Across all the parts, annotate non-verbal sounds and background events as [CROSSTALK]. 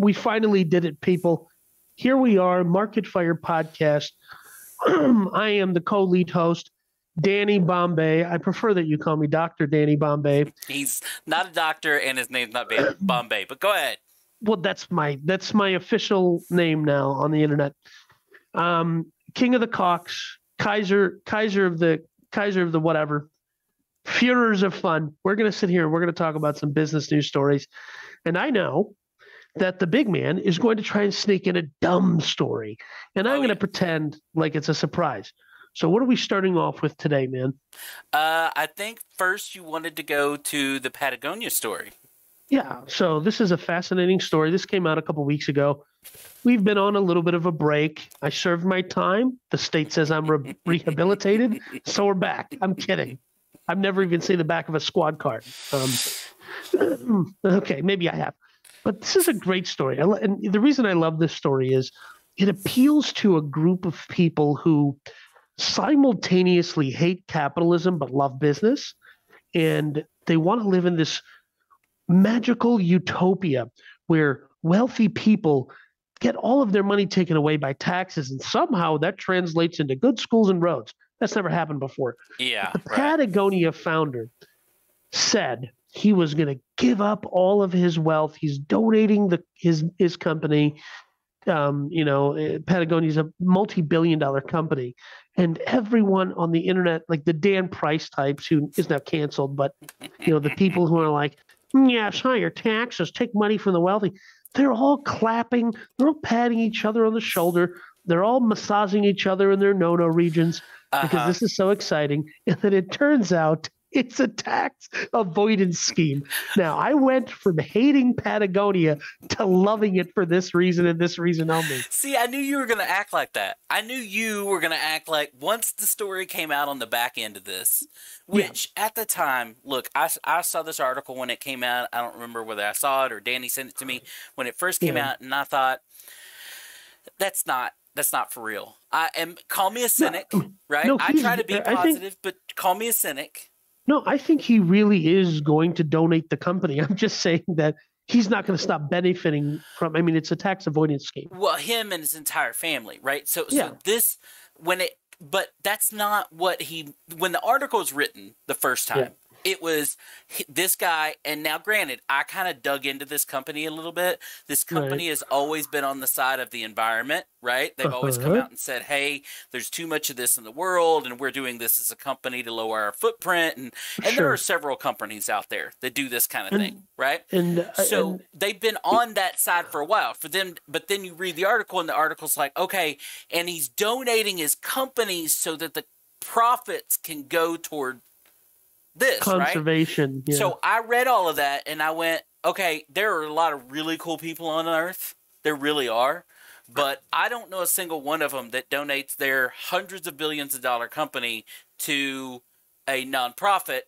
we finally did it, people. Here we are, Market Fire Podcast. [CLEARS THROAT] I am the co lead host, Danny Bombay. I prefer that you call me Dr. Danny Bombay. He's not a doctor and his name's not [CLEARS THROAT] Bombay, but go ahead. Well, that's my that's my official name now on the internet. Um, King of the Cocks, Kaiser, Kaiser of the Kaiser of the whatever. Führers of fun. We're gonna sit here and we're gonna talk about some business news stories. And I know that the big man is going to try and sneak in a dumb story. And I'm Oh, going to yeah. pretend like it's a surprise. So, what are we starting off with today, man? Uh, I think first you wanted to go to the Patagonia story. Yeah. So, this is a fascinating story. This came out a couple weeks ago. We've been on a little bit of a break. I served my time. The state says I'm re- [LAUGHS] rehabilitated. So, we're back. I'm kidding. I've never even seen the back of a squad car. Um, [CLEARS THROAT] okay, maybe I have. But this is a great story. And the reason I love this story is it appeals to a group of people who simultaneously hate capitalism but love business. And they want to live in this magical utopia where wealthy people get all of their money taken away by taxes. And somehow that translates into good schools and roads. That's never happened before. Yeah, The right. Patagonia founder said he was going to give up all of his wealth. He's donating the his his company. Um, you know, eh, Patagonia's a multi-billion-dollar company, and everyone on the internet, like the Dan Price types, who is now canceled, but you know, the people who are like, "Mm, "Yes, higher taxes, take money from the wealthy," they're all clapping, they're all patting each other on the shoulder, they're all massaging each other in their no-no regions because Uh-huh. this is so exciting. And then it turns out it's a tax avoidance scheme. Now, I went from hating Patagonia to loving it for this reason and this reason only. See, I knew you were going to act like that. I knew you were going to act like once the story came out on the back end of this, Yeah. which at the time, look, I, I saw this article when it came out. I don't remember whether I saw it or Danny sent it to me when it first came Yeah. out, and I thought, that's not. That's not for real. I am. Call me a cynic, [CLEARS THROAT] right? no, I try to be I think- positive, but call me a cynic. No, I think he really is going to donate the company. [LAUGHS] I'm just saying that he's not going to stop benefiting from. I mean, it's a tax avoidance scheme. well him and his entire family right so Yeah. so this when it but that's not what he when the article is written the first time Yeah. It was this guy and now granted i kind of dug into this company a little bit. This company has always been on the side of the environment right? They've always come Uh-huh. out and said hey there's too much of this in the world and we're doing this as a company to lower our footprint and and there are several companies out there that do this kind of And- thing right? And uh, so and- they've been on that side for a while for them but then you read the article and the article's like okay and he's donating his companies so that the profits can go toward this right conservation. Yeah. so i read all of that and i went okay there are a lot of really cool people on earth there really are but i don't know a single one of them that donates their hundreds of billions of dollar company to a nonprofit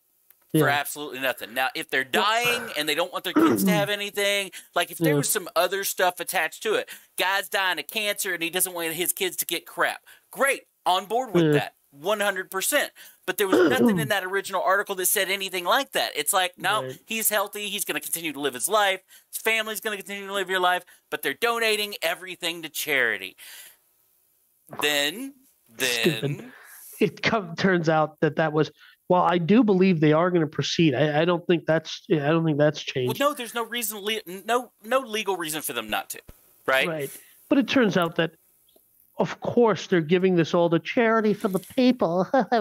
for absolutely nothing. Now, if they're dying and they don't want their kids to have anything, like if there Yeah. was some other stuff attached to it, guy's dying of cancer and he doesn't want his kids to get crap. Great, on board with Yeah. that, one hundred percent. But there was nothing in [CLEARS THROAT] that original article that said anything like that. It's like, no, Right. he's healthy. He's going to continue to live his life. His family's going to continue to live your life. But they're donating everything to charity. Then, Stupid. then. [LAUGHS] it come, turns out that that was well i do believe they are going to proceed I, I don't think that's i don't think that's changed. Well, no, there's no reason, le- no, no legal reason for them not to, right? right but it turns out that of course they're giving this all to charity for the people [LAUGHS]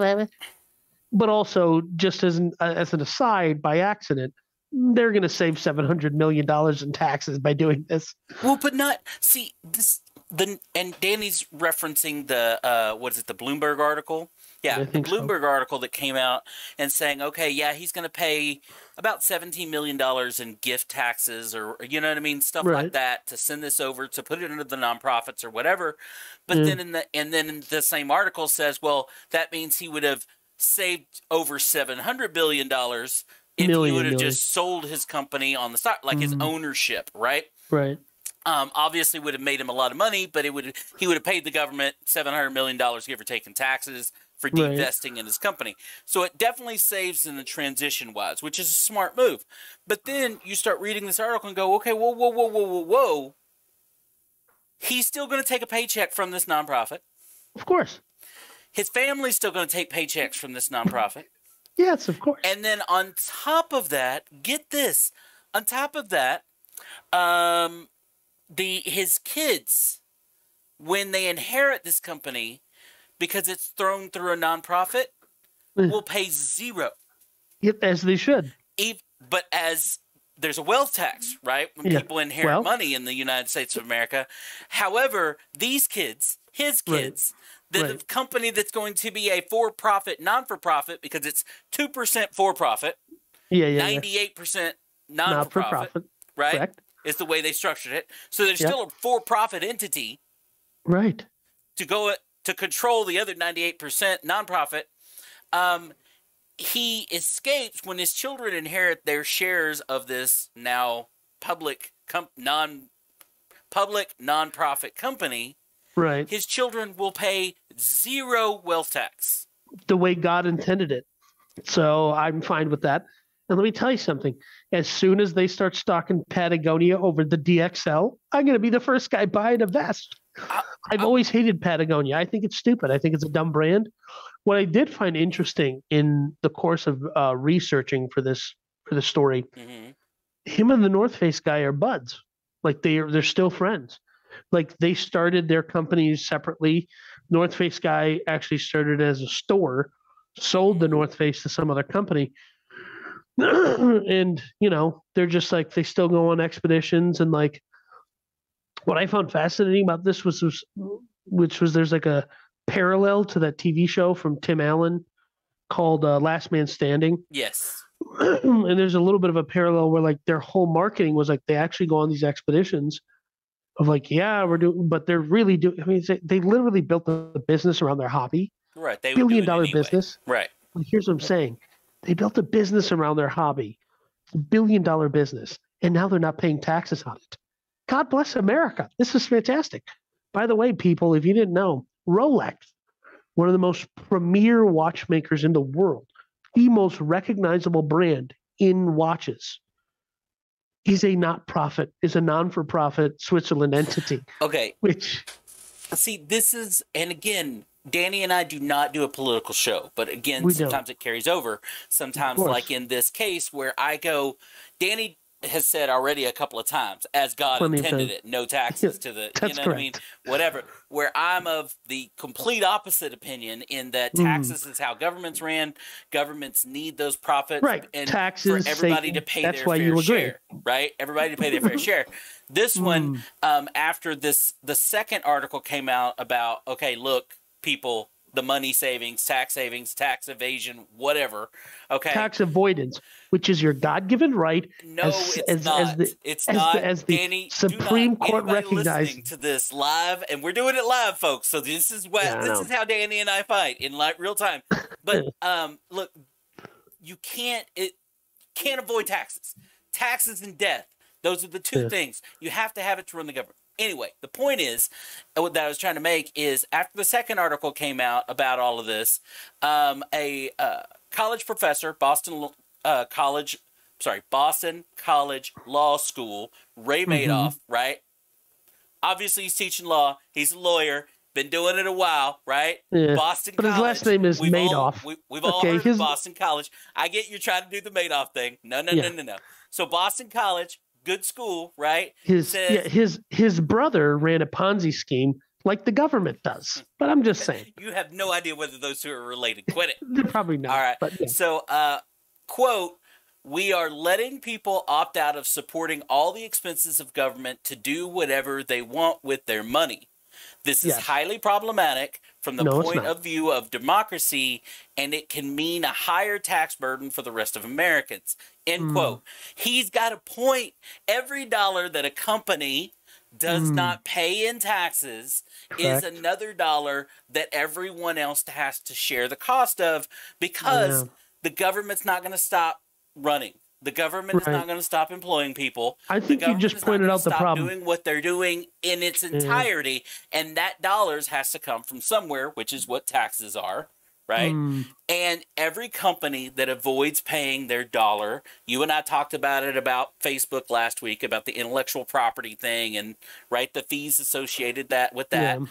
but also just as an, as an aside by accident they're going to save 700 million dollars in taxes by doing this Well, but not see this. The and Danny's referencing the uh, what is it? The Bloomberg article. Yeah, the think so. Bloomberg article that came out and saying, okay, yeah, he's going to pay about seventeen million dollars in gift taxes, or you know what I mean, stuff like that, to send this over to put it into the nonprofits or whatever. But Mm. then in the and then in the same article says, well, that means he would have saved over seven hundred billion dollars if Million, he would have just sold his company on the stock, like his Mhm. ownership, right? right um, obviously would have made him a lot of money, but it would he would have paid the government seven hundred million dollars, give or take, in taxes for Right. divesting in his company. So it definitely saves in the transition wise, which is a smart move. But then you start reading this article and go, okay, whoa, whoa, whoa, whoa, whoa, whoa. He's still going to take a paycheck from this nonprofit. Of course. His family's still going to take paychecks from this nonprofit. Yes, of course. And then on top of that, get this. On top of that, um, the his kids, when they inherit this company, because it's thrown through a nonprofit, Mm. will pay zero. Yep, as they should. Ev- But as there's a wealth tax, right? When Yeah. people inherit Well- money in the United States of America. However, these kids, his kids, the Right. company that's going to be a for-profit, non-for-profit, because it's two percent for-profit, Yeah, yeah, yeah. ninety-eight percent Not non-for-profit, profit. right? Correct. Is the way they structured it. So there's Yep. still a for-profit entity Right. to go to control the other 98% nonprofit. Um, he escapes when his children inherit their shares of this now public com- non public nonprofit company. Right. His children will pay zero wealth tax. the way God intended it. So I'm fine with that. And let me tell you something. As soon as they start stocking Patagonia over the DXL, I'm going to be the first guy buying a vest. I- I've I- always hated Patagonia. I think it's stupid. I think it's a dumb brand. What I did find interesting in the course of uh, researching for this for the story, hmm him and the North Face guy are buds. Like they are, they're still friends. Like they started their companies separately. North Face guy actually started as a store, sold the North Face to some other company. [CLEARS THROAT] and you know, they're just like they still go on expeditions and like what I found fascinating about this was, was which was there's like a parallel to that TV show from Tim Allen called uh, Last Man Standing Yes. [CLEARS THROAT] and there's a little bit of a parallel where like their whole marketing was like they actually go on these expeditions of like yeah we're doing but they're really doing i mean they, they literally built the, business around their hobby. Right. They billion dollar anyway. business. Right. Like, here's what i'm saying. They built a business around their hobby. A billion dollar business and now they're not paying taxes on it. God bless america. This is fantastic. By the way people if you didn't know rolex one of the most premier watchmakers in the world the most recognizable brand in watches is a not profit is a non-for-profit switzerland entity [LAUGHS] Okay. which See, this is, and again, Danny and I do not do a political show, but again, sometimes it carries over. Sometimes, like in this case, where I go, Danny has said already a couple of times, as God Plenty intended it, no [LAUGHS] taxes to the, you know what I mean? Whatever. Where I'm of the complete opposite opinion in that Mm. taxes is how governments ran. Governments need those profits right and taxes for everybody to pay that's their why fair you agree share, right? Everybody to pay their fair [LAUGHS] share. This one, Mm. um, after this, the second article came out about, okay, look, people, the money savings, tax savings, tax evasion, whatever. Okay, tax avoidance which is your god-given right no, as- it's as- not. as the- it's as not. the- as the Danny, Supreme not, Court recognized- listening to this live, and we're doing it live, folks. So this is what Yeah, this is how Danny and I fight in real time. But [LAUGHS] um, look, you can't it can't avoid taxes. Taxes and death. Those are the two Yeah. things. You have to have it to run the government. Anyway, the point is uh, what that I was trying to make is after the second article came out about all of this, um, a uh, college professor, Boston uh, College, sorry, Boston College Law School, Ray Mm-hmm. Madoff, right? Obviously, he's teaching law. He's a lawyer. Been doing it a while, right? Yeah, Boston but his last name is We've all- Madoff. we, we've all Okay, heard his- of Boston College. I get you're trying to do the Madoff thing. No, no, Yeah. no, no, no. So Boston College, good school, right? his says- yeah, his his brother ran a ponzi scheme like the government does but i'm just saying You have no idea whether those two are related. Quit it. [LAUGHS] they're probably not All right. but yeah. So, uh, quote, we are letting people opt out of supporting all the expenses of government to do whatever they want with their money. This is Yes. highly problematic from the No, point of view of democracy, and it can mean a higher tax burden for the rest of Americans. End Mm. quote. He's got a point. Every dollar that a company does Mm. not pay in taxes is another dollar that everyone else has to share the cost of because Yeah. the government's not going to stop running. The government is not going to stop employing people. i think you just pointed out the stop problem Doing what they're doing in its entirety, and that dollars has to come from somewhere, which is what taxes are, right? Mm, And every company that avoids paying their dollar, you and I talked about it about Facebook last week about the intellectual property thing and right the fees associated that with that. yeah.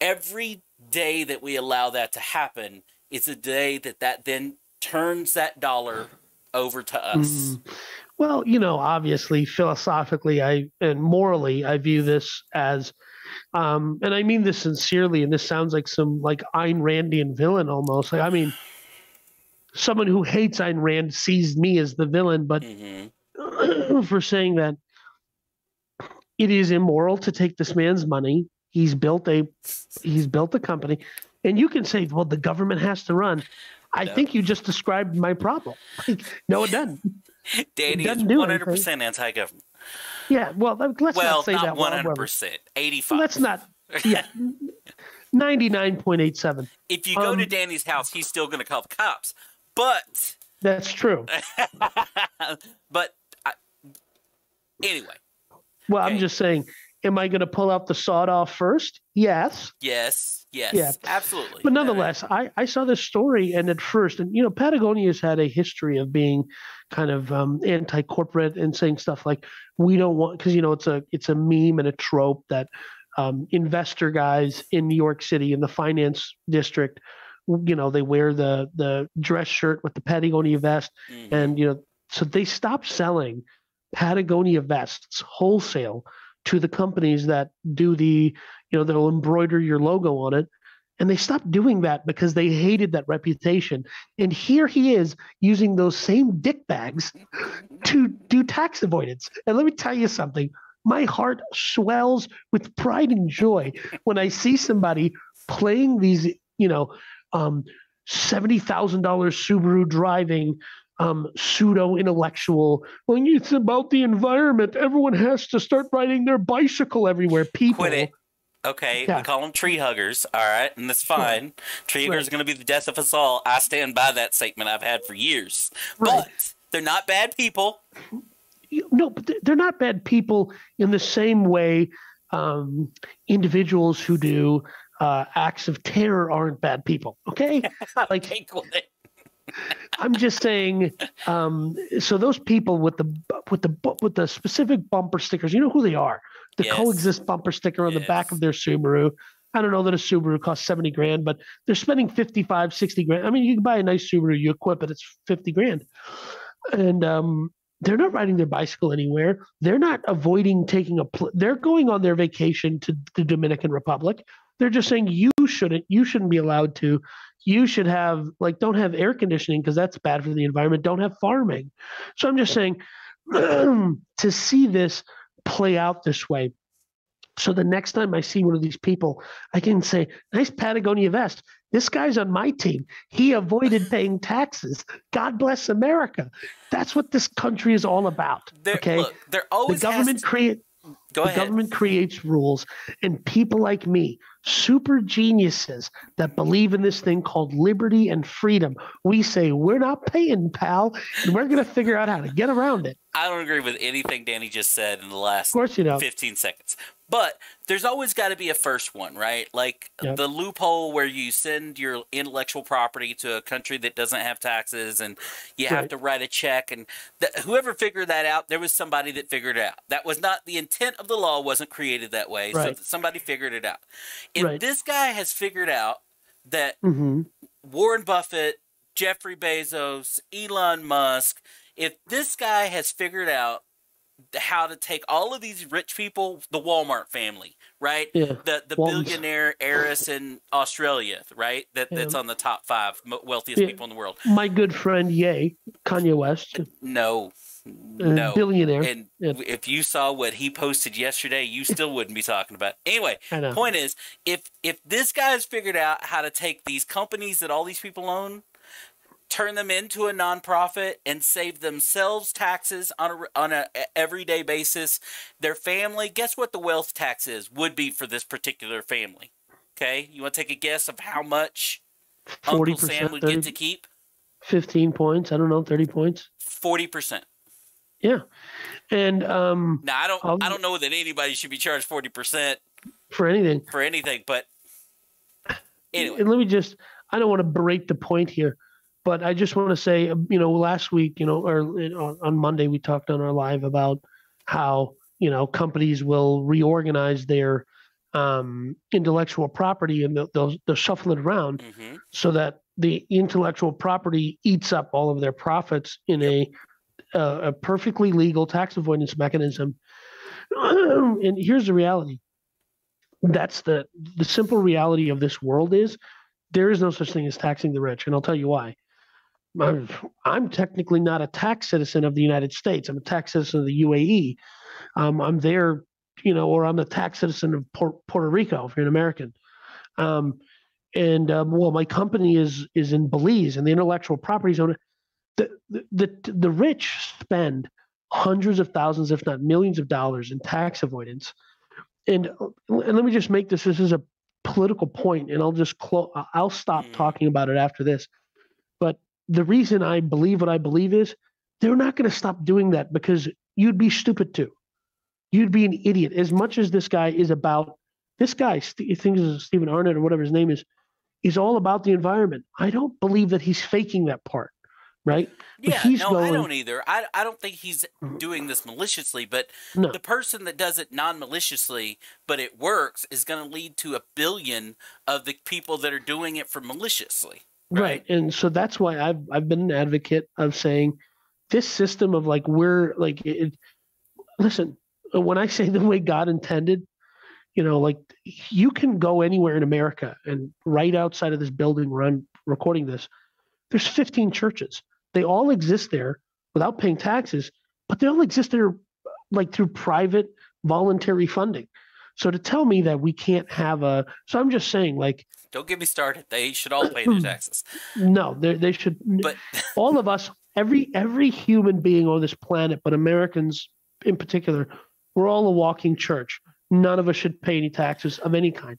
Every day that we allow that to happen is a day that that then turns that dollar over to us. Mm. Well, you know, obviously, philosophically, I and morally, I view this as, um, and I mean this sincerely. And this sounds like some like Ayn Randian villain almost. Like, I mean, someone who hates Ayn Rand sees me as the villain, but hmm [CLEARS THROAT] for saying that it is immoral to take this man's money. He's built a he's built a company, and you can say, well, the government has to run. I No. think you just described my problem. [LAUGHS] no, it doesn't. Danny is doesn't do one hundred percent anti-government. Yeah, well, let- let's Well, not say not that. hundred we're- percent, eighty-five. Let's not. Yeah, [LAUGHS] ninety-nine point eight seven. If you go to um, Danny's house, he's still going to call the cops. But, That's true. [LAUGHS] but I, anyway, Well, Okay. I'm just saying. Am I going to pull out the sawed off first? Yes, yes, yes, Yeah. absolutely. but nonetheless, I, I saw this story, and at first, and you know, Patagonia's had a history of being kind of um, anti-corporate and saying stuff like, "We don't want," because you know, it's a it's a meme and a trope that um, investor guys in New York City in the finance district, you know, they wear the the dress shirt with the Patagonia vest, Mhm. and you know so they stopped selling patagonia vests wholesale to the companies that do the you know they'll embroider your logo on it. And they stopped doing that because they hated that reputation. And here he is using those same dick bags to do tax avoidance. And let me tell you something. My heart swells with pride and joy when i see somebody playing these you know um, $70000 subaru driving um, pseudo intellectual. When it's about the environment, everyone has to start riding their bicycle everywhere. People, Quit it. Okay, Yeah. we call them tree huggers, all right, and that's fine. Tree huggers Right. are going to be the death of us all. I stand by that statement I've had for years. Right. But they're not bad people. No, but they- they're not bad people in the same way um, individuals who do uh, acts of terror aren't bad people. Okay, [LAUGHS] like Okay. I'm just saying. Um, so those people with the with the with the specific bumper stickers, you know who they are. The Yes. coexist bumper sticker on the back of their Subaru. I don't know that a Subaru costs 70 grand, but they're spending 55, 60 grand. I mean, you can buy a nice Subaru, you equip it, it's 50 grand. And um, they're not riding their bicycle anywhere. They're not avoiding taking a, pl- they're going on their vacation to the Dominican Republic. They're just saying you shouldn't, you shouldn't be allowed to. You should have, like, don't have air conditioning because that's bad for the environment. Don't have farming. So I'm just saying [CLEARS THROAT] to see this play out this way. So the next time I see one of these people, I can say, nice Patagonia vest. This guy's on my team. He avoided [LAUGHS] paying taxes. God bless America. That's what this country is all about. There, okay. Look, there the government to, create go the ahead. government creates rules, and people like me, super geniuses that believe in this thing called liberty and freedom, we say we're not paying, pal, and we're going to figure out how to get around it. I don't agree with anything Danny just said in the last Of course, you know. 15 seconds. But there's always got to be a first one, right? Like Yep. the loophole where you send your intellectual property to a country that doesn't have taxes and you have to write a check and th- whoever figured that out, there was somebody that figured it out. That was not the intent of the law wasn't created that way. Right. So somebody figured it out. If Right. this guy has figured out that hmm Warren Buffett, Jeffrey Bezos, Elon Musk, if this guy has figured out how to take all of these rich people, the Walmart family, right? Yeah. The the Waltons. billionaire heiress in Australia, right? That that's on the top five wealthiest Yeah. people in the world. My good friend Ye, Kanye West, No, no. billionaire. And Yeah. if you saw what he posted yesterday, you [LAUGHS] still wouldn't be talking about. It. Anyway, point is, if if this guy's figured out how to take these companies that all these people own, turn them into a nonprofit, and save themselves taxes on a on a everyday basis, their family. Guess what the wealth tax is? Would be for this particular family. Okay, you want to take a guess of how much Forty Uncle Sam would get to keep? 15 points. I don't know, 30 points. Forty percent. Yeah. And um, Now I don't I'll- I don't know that anybody should be charged forty percent for anything, for anything, but anyway, and let me just, I don't want to berate the point here, but I just want to say, um, you know, last week, you know, or on Monday, we talked on our live about how, you know, companies will reorganize their um, intellectual property and they'll, they'll, they'll shuffle it around hmm so that the intellectual property eats up all of their profits in a a perfectly legal tax avoidance mechanism. [CLEARS THROAT] and here's the reality. That's the the simple reality of this world is there is no such thing as taxing the rich, and I'll tell you why. I'm, I'm technically not a tax citizen of the United States. I'm a tax citizen of the UAE. Um, I'm there, you know, or I'm a tax citizen of Port, Puerto Rico if you're an American. Um, and um, well, my company is is in Belize, and the intellectual property owner. The, the the rich spend hundreds of thousands, if not millions, of dollars in tax avoidance. And and let me just make this. This is a political point, and I'll just close. I'll stop Mm. talking about it after this. But the reason I believe what I believe is they're not going to stop doing that because you'd be stupid too. You'd be an idiot. As much as this guy is about this guy, St- thinks is Stephen Arnott or whatever his name is, is all about the environment. I don't believe that he's faking that part, right? But Yeah, no, I don't either. I, I don't think he's mm-hmm. doing this maliciously, but No. the person that does it non maliciously, but it works, is going to lead to a billion of the people that are doing it for maliciously. Right. And so that's why I've I've been an advocate of saying this system of like we're like it, listen, when I say [LAUGHS] the way God intended, you know, like you can go anywhere in America and right outside of this building where I'm recording this, there's 15 churches. They all exist there without paying taxes, but they all exist there like through private voluntary funding. So to tell me that we can't have a so I'm just saying like Don't get me started. They should all pay their [CLEARS THROAT] taxes. no, they they should But [LAUGHS] all of us, every every human being on this planet, but Americans in particular, we're all a walking church. None of us should pay any taxes of any kind.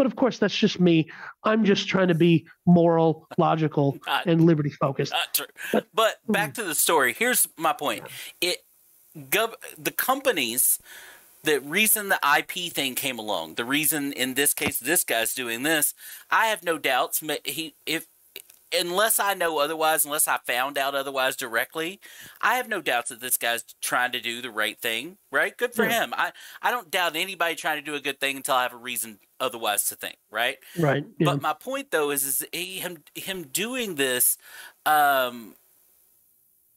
But of course, that's just me. I'm just trying to be moral, logical, Not- and liberty focused. Uh, true. But- But hmm. back to the story. Here's my point. It gov- the companies the reason the IP thing came along, the reason in this case this guy's doing this, I have no doubts. He if unless I know otherwise, unless I found out otherwise directly, I have no doubts that this guy's trying to do the right thing. Right? Good for Yeah. him. I I don't doubt anybody trying to do a good thing until I have a reason otherwise to think. Right? Right. Yeah. But my point though is is he, him him doing this, um,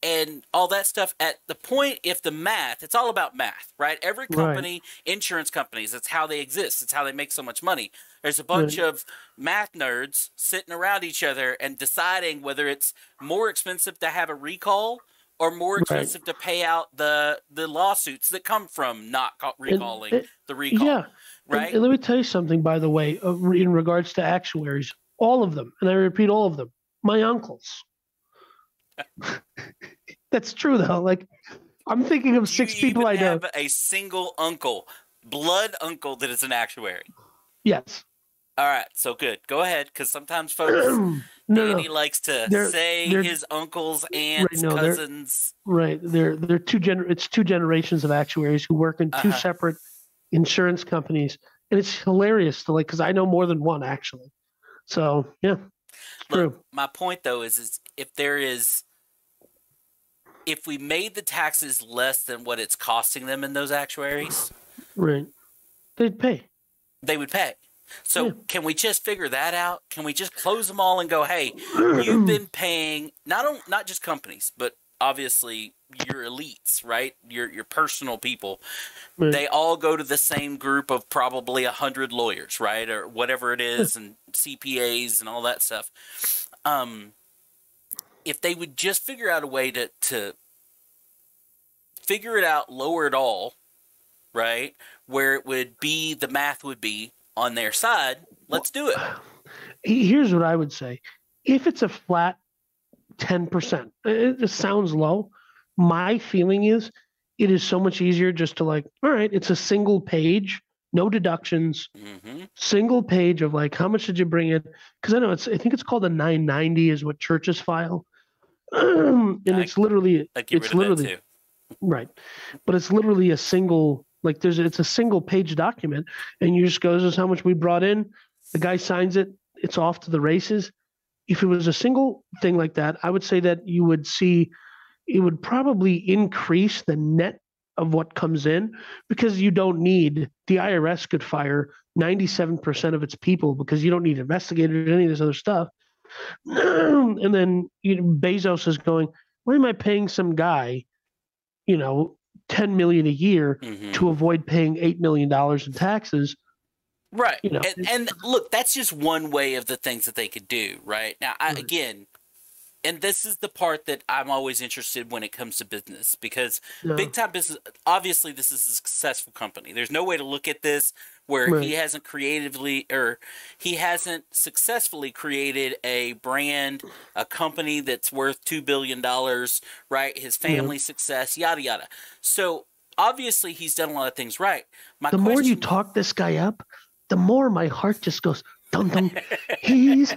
and all that stuff. At the point, if the math, it's all about math, right? Every Right. company, insurance companies, that's how they exist. It's how they make so much money. There's a bunch of math nerds sitting around each other and deciding whether it's more expensive to have a recall or more Right. expensive to pay out the the lawsuits that come from not ca- recalling it- the recall. yeah. And- right. And, let me tell you something, by the way, uh, in regards to actuaries, all of them, and I repeat, all of them, my uncles. [LAUGHS] That's true, though. Like, I'm thinking of six you people I know. have a single uncle, blood uncle that is an actuary. Yes. All right, so good. Go ahead, because sometimes [CLEARS THROAT] folks, no, no. Danny likes to They're- say they're- his uncles, aunts, no, they're- cousins. Right. They're they're two gener- it's two generations of actuaries who work in 2 Uh-huh. separate insurance companies. And it's hilarious to like because I know more than one actually. So yeah, it's true. My point though is, is if there is, if we made the taxes less than what it's costing them in those actuaries, Right. They'd pay. they would pay. So Yeah. can we just figure that out? Can we just close them all and go, hey, you've [CLEARS THROAT] been paying not on, not just companies, but obviously your elites, right? Your your personal people. Right. They all go to the same group of probably a hundred lawyers, right, or whatever it is, and CPAs and all that stuff. Um, if they would just figure out a way to to figure it out, lower it all, right, where it would be the math would be on their side. Let's do it. Here's what I would say. If it's a flat 10%, it just sounds low. My feeling is it is so much easier just to like, all right, it's a single page, no deductions, hmm single page of like how much did you bring in? Because i know it's i think it's called a 990 is what churches file. [CLEARS THROAT] And I- it's literally it's rid of that literally right. But it's literally a single like there's it's a single page document and you just goes this is how much we brought in. The guy signs it it's off to the races. If it was a single thing like that, I would say that you would see it would probably increase the net of what comes in because you don't need the IRS could fire 97% of its people because you don't need investigators or any of this other stuff. [CLEARS THROAT] and then you know, Bezos is going, why am I paying some guy, you know, 10 million a year Mhm. to avoid paying $8 million in taxes? Right. you know, and, and look, that's just one way of the things that they could do, right? Now, I, again, and this is the part that I'm always interested when it comes to business because No. big time business, obviously, this is a successful company. There's no way to look at this where Right. he hasn't creatively or he hasn't successfully created a brand, a company that's worth $2 billion, right? His family success, yada, yada. So, obviously, he's done a lot of things right. My the more you talk this guy up, the more my heart just goes dum dum. He's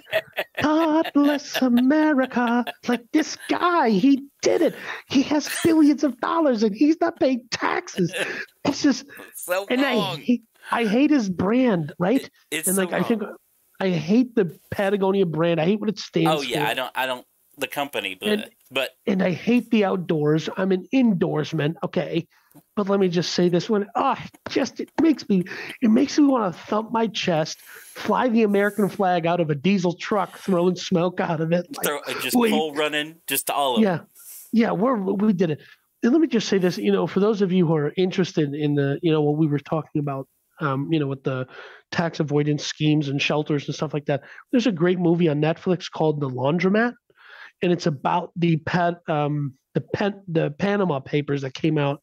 God bless America. Like this guy, he did it. He has billions of dollars and he's not paying taxes. It's just, so and I wrong. I hate his brand, right? It's and so like I think I hate the Patagonia brand. I hate what it stands for. Oh yeah, for. I don't, I don't. The company, but And- but and I hate the outdoors. I'm an indoorsman, okay. But let me just say this one. Oh, just it makes me it makes me want to thump my chest, fly the American flag out of a diesel truck, throwing smoke out of it. like, throw uh, just wait. coal running, just all of yeah, yeah, we're we did it. And let me just say this, you know, for those of you who are interested in the, you know, what we were talking about, um, you know, with the tax avoidance schemes and shelters and stuff like that. There's a great movie on Netflix called The Laundromat, and it's about the pat, um, the pen, the Panama Papers that came out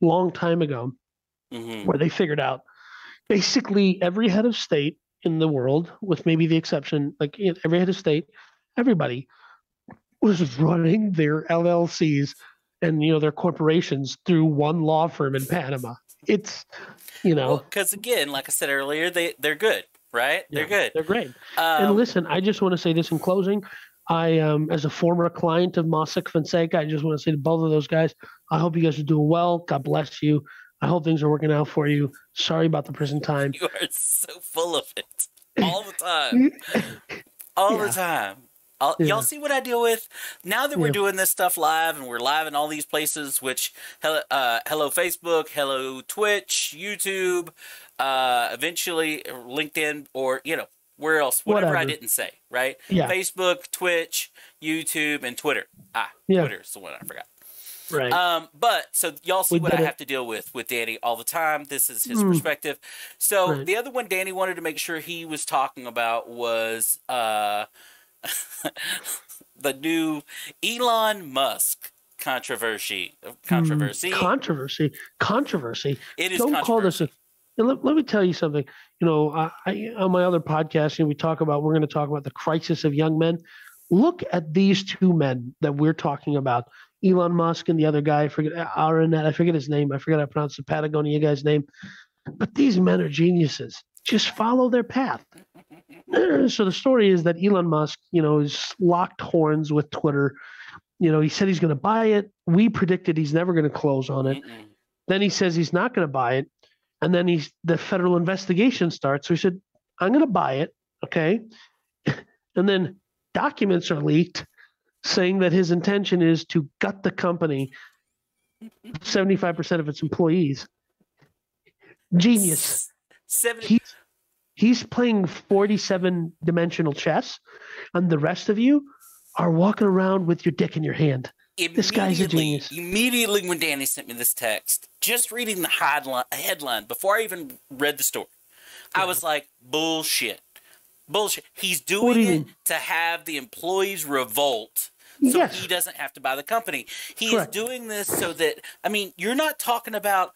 long time ago, hmm where they figured out basically every head of state in the world, with maybe the exception, like every head of state, everybody was running their LLCs and you know their corporations through one law firm in Panama. It's you know because again, like I said earlier, they they're good, right? They're good. They're great. and Um, listen, I just want to say this in closing. I, um, as a former client of Mossack Fonseca, I just want to say to both of those guys, I hope you guys are doing well. God bless you. I hope things are working out for you. Sorry about the prison [LAUGHS] time. you are so full of it [LAUGHS] all the time, all Yeah. the time. I'll, Yeah. Y'all see what I deal with now that we're Yeah. doing this stuff live and we're live in all these places. Which hello, uh, hello Facebook, hello Twitch, YouTube, uh, eventually LinkedIn, or you know where else, whatever, I didn't say, right? Yeah. Facebook, Twitch, YouTube, and Twitter. Ah, Yeah. Twitter's the one I forgot. Right. Um, but so y'all see We what I it. have to deal with with Danny all the time. This is his Mm. perspective. So Right. the other one Danny wanted to make sure he was talking about was uh [LAUGHS] the new Elon Musk controversy. Controversy. Mm, controversy. Controversy. it is Don't call this a. Let, let me tell you something. You know, I, I, on my other podcast, you know, we talk about we're going to talk about the crisis of young men. Look at these two men that we're talking about, Elon Musk and the other guy. I forget Aranet. I forget his name. I forget how to pronounce the Patagonia guy's name. But these men are geniuses. Just follow their path. [CLEARS THROAT] so the story is that Elon Musk, you know, is locked horns with Twitter. You know, he said he's going to buy it. We predicted he's never going to close on it. Mm-mm. Then he says he's not going to buy it, and then he's the federal investigation starts. So he said, "I'm going to buy it." Okay, [LAUGHS] and then documents are leaked saying that his intention is to gut the company, seventy-five percent of its employees. Genius. He's he's playing forty-seven dimensional chess, and the rest of you are walking around with your dick in your hand. This guy's a genius. Immediately when Danny sent me this text, just reading the headline, headline before I even read the story, I was like, bullshit. Bullshit. He's What do doing it to have the employees revolt so Yes. he doesn't have to buy the company. He Correct. doing this so that, I mean, you're not talking about.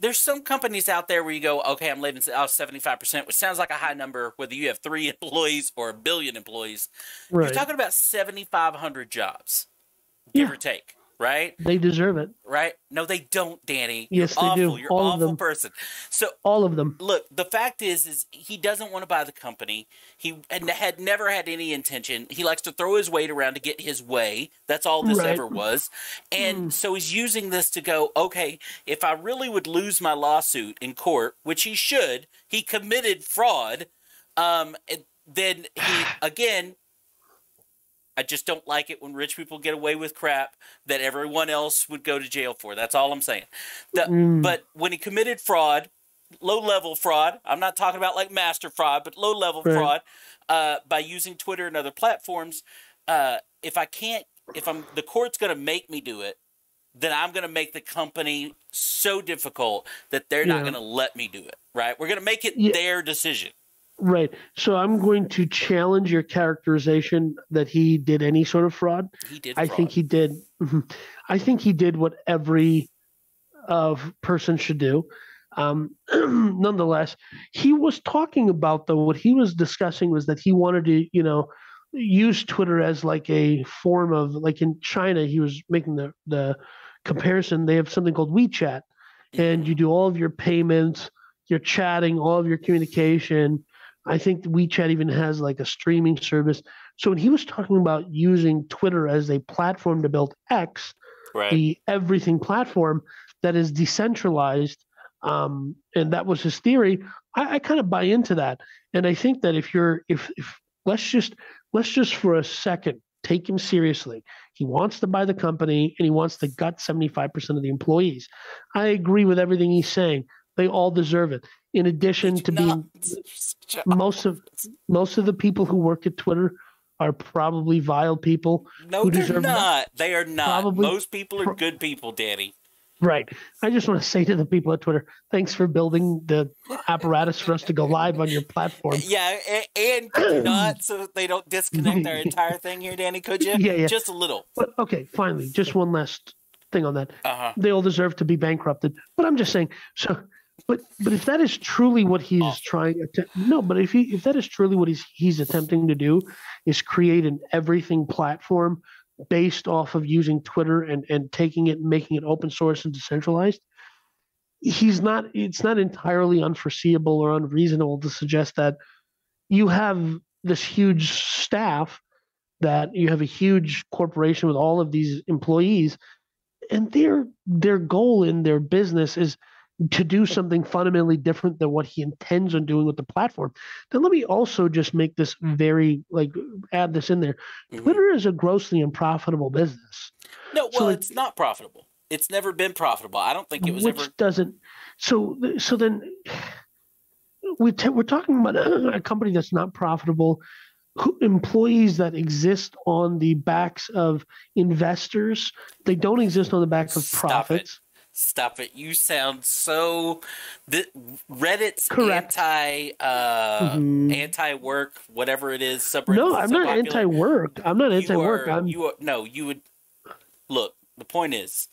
There's some companies out there where you go, okay, I'm leaving out 75%, which sounds like a high number, whether you have three [LAUGHS] employees or a billion employees. Right. You're talking about 7,500 jobs, give Yeah. or take, right? They deserve it. right? No, they don't, Danny. Yes, You're they do. You're All of awful them. person. So All of them. look, the fact is, is he doesn't want to buy the company. He had, had never had any intention. He likes to throw his weight around to get his way. That's all this Right. ever was. And Hmm. so he's using this to go, okay, if I really would lose my lawsuit in court, which he should, he committed fraud. Um, then he [SIGHS] again I just don't like it when rich people get away with crap that everyone else would go to jail for. That's all I'm saying. The, Mm. But when he committed fraud, low level fraud, I'm not talking about like master fraud, but low level Right. fraud uh, by using Twitter and other platforms. Uh, if I can't, if I'm the court's going to make me do it, then I'm going to make the company so difficult that they're not going to let me do it. Right? We're going to make it Yeah. their decision. Right. So I'm going to challenge your characterization that he did any sort of fraud. He did. I think he did. mhm. I think he did what every uh, person should do. Um, [CLEARS THROAT] nonetheless, he was talking about though what he was discussing was that he wanted to, you know, use Twitter as like a form of like in China. He was making the the comparison. They have something called WeChat, and you do all of your payments, your chatting, all of your communication. I think WeChat even has like a streaming service. So when he was talking about using Twitter as a platform to build X, right. the everything platform that is decentralized, um, and that was his theory. I, I kind of buy into that, and I think that if you're if if let's just let's just for a second take him seriously. He wants to buy the company and he wants to gut 75% of the employees. I agree with everything he's saying. They all deserve it. In addition to being most of most of the people who work at Twitter are probably vile people. no, who they're not. They are not. Probably- Most people are good people, Danny. Right. I just want to say to the people at Twitter, thanks for building the apparatus for us to go live on your platform. [LAUGHS] Yeah, and, and [CLEARS THROAT] not, so they don't disconnect our [LAUGHS] entire thing here, Danny? Could you? Yeah, yeah. Just a little. But okay, finally, just one last thing on that. Uh huh. They all deserve to be bankrupted. But I'm just saying, so but but if that is truly what he's Oh. trying to no, but if he if that is truly what he's he's attempting to do is create an everything platform based off of using Twitter and and taking it and making it open source and decentralized, he's not it's not entirely unforeseeable or unreasonable to suggest that you have this huge staff that you have a huge corporation with all of these employees and their their goal in their business is to do something fundamentally different than what he intends on doing with the platform. Then let me also just make this very like add this in there. Mm-hmm. Twitter is a grossly unprofitable business. No, well, So, like- it's not profitable. It's never been profitable. I don't think it was ever. which ever. doesn't so so then we t- we're talking about a, a company that's not profitable who, employees that exist on the backs of investors they don't exist on the back of Stop it. Stop it! You sound so. The, Reddit's Correct. anti uh, Mhm. anti work, whatever it is. Subreddit no i'm so not anti-work i'm not anti-work are- i'm You are no. You would look. The point is,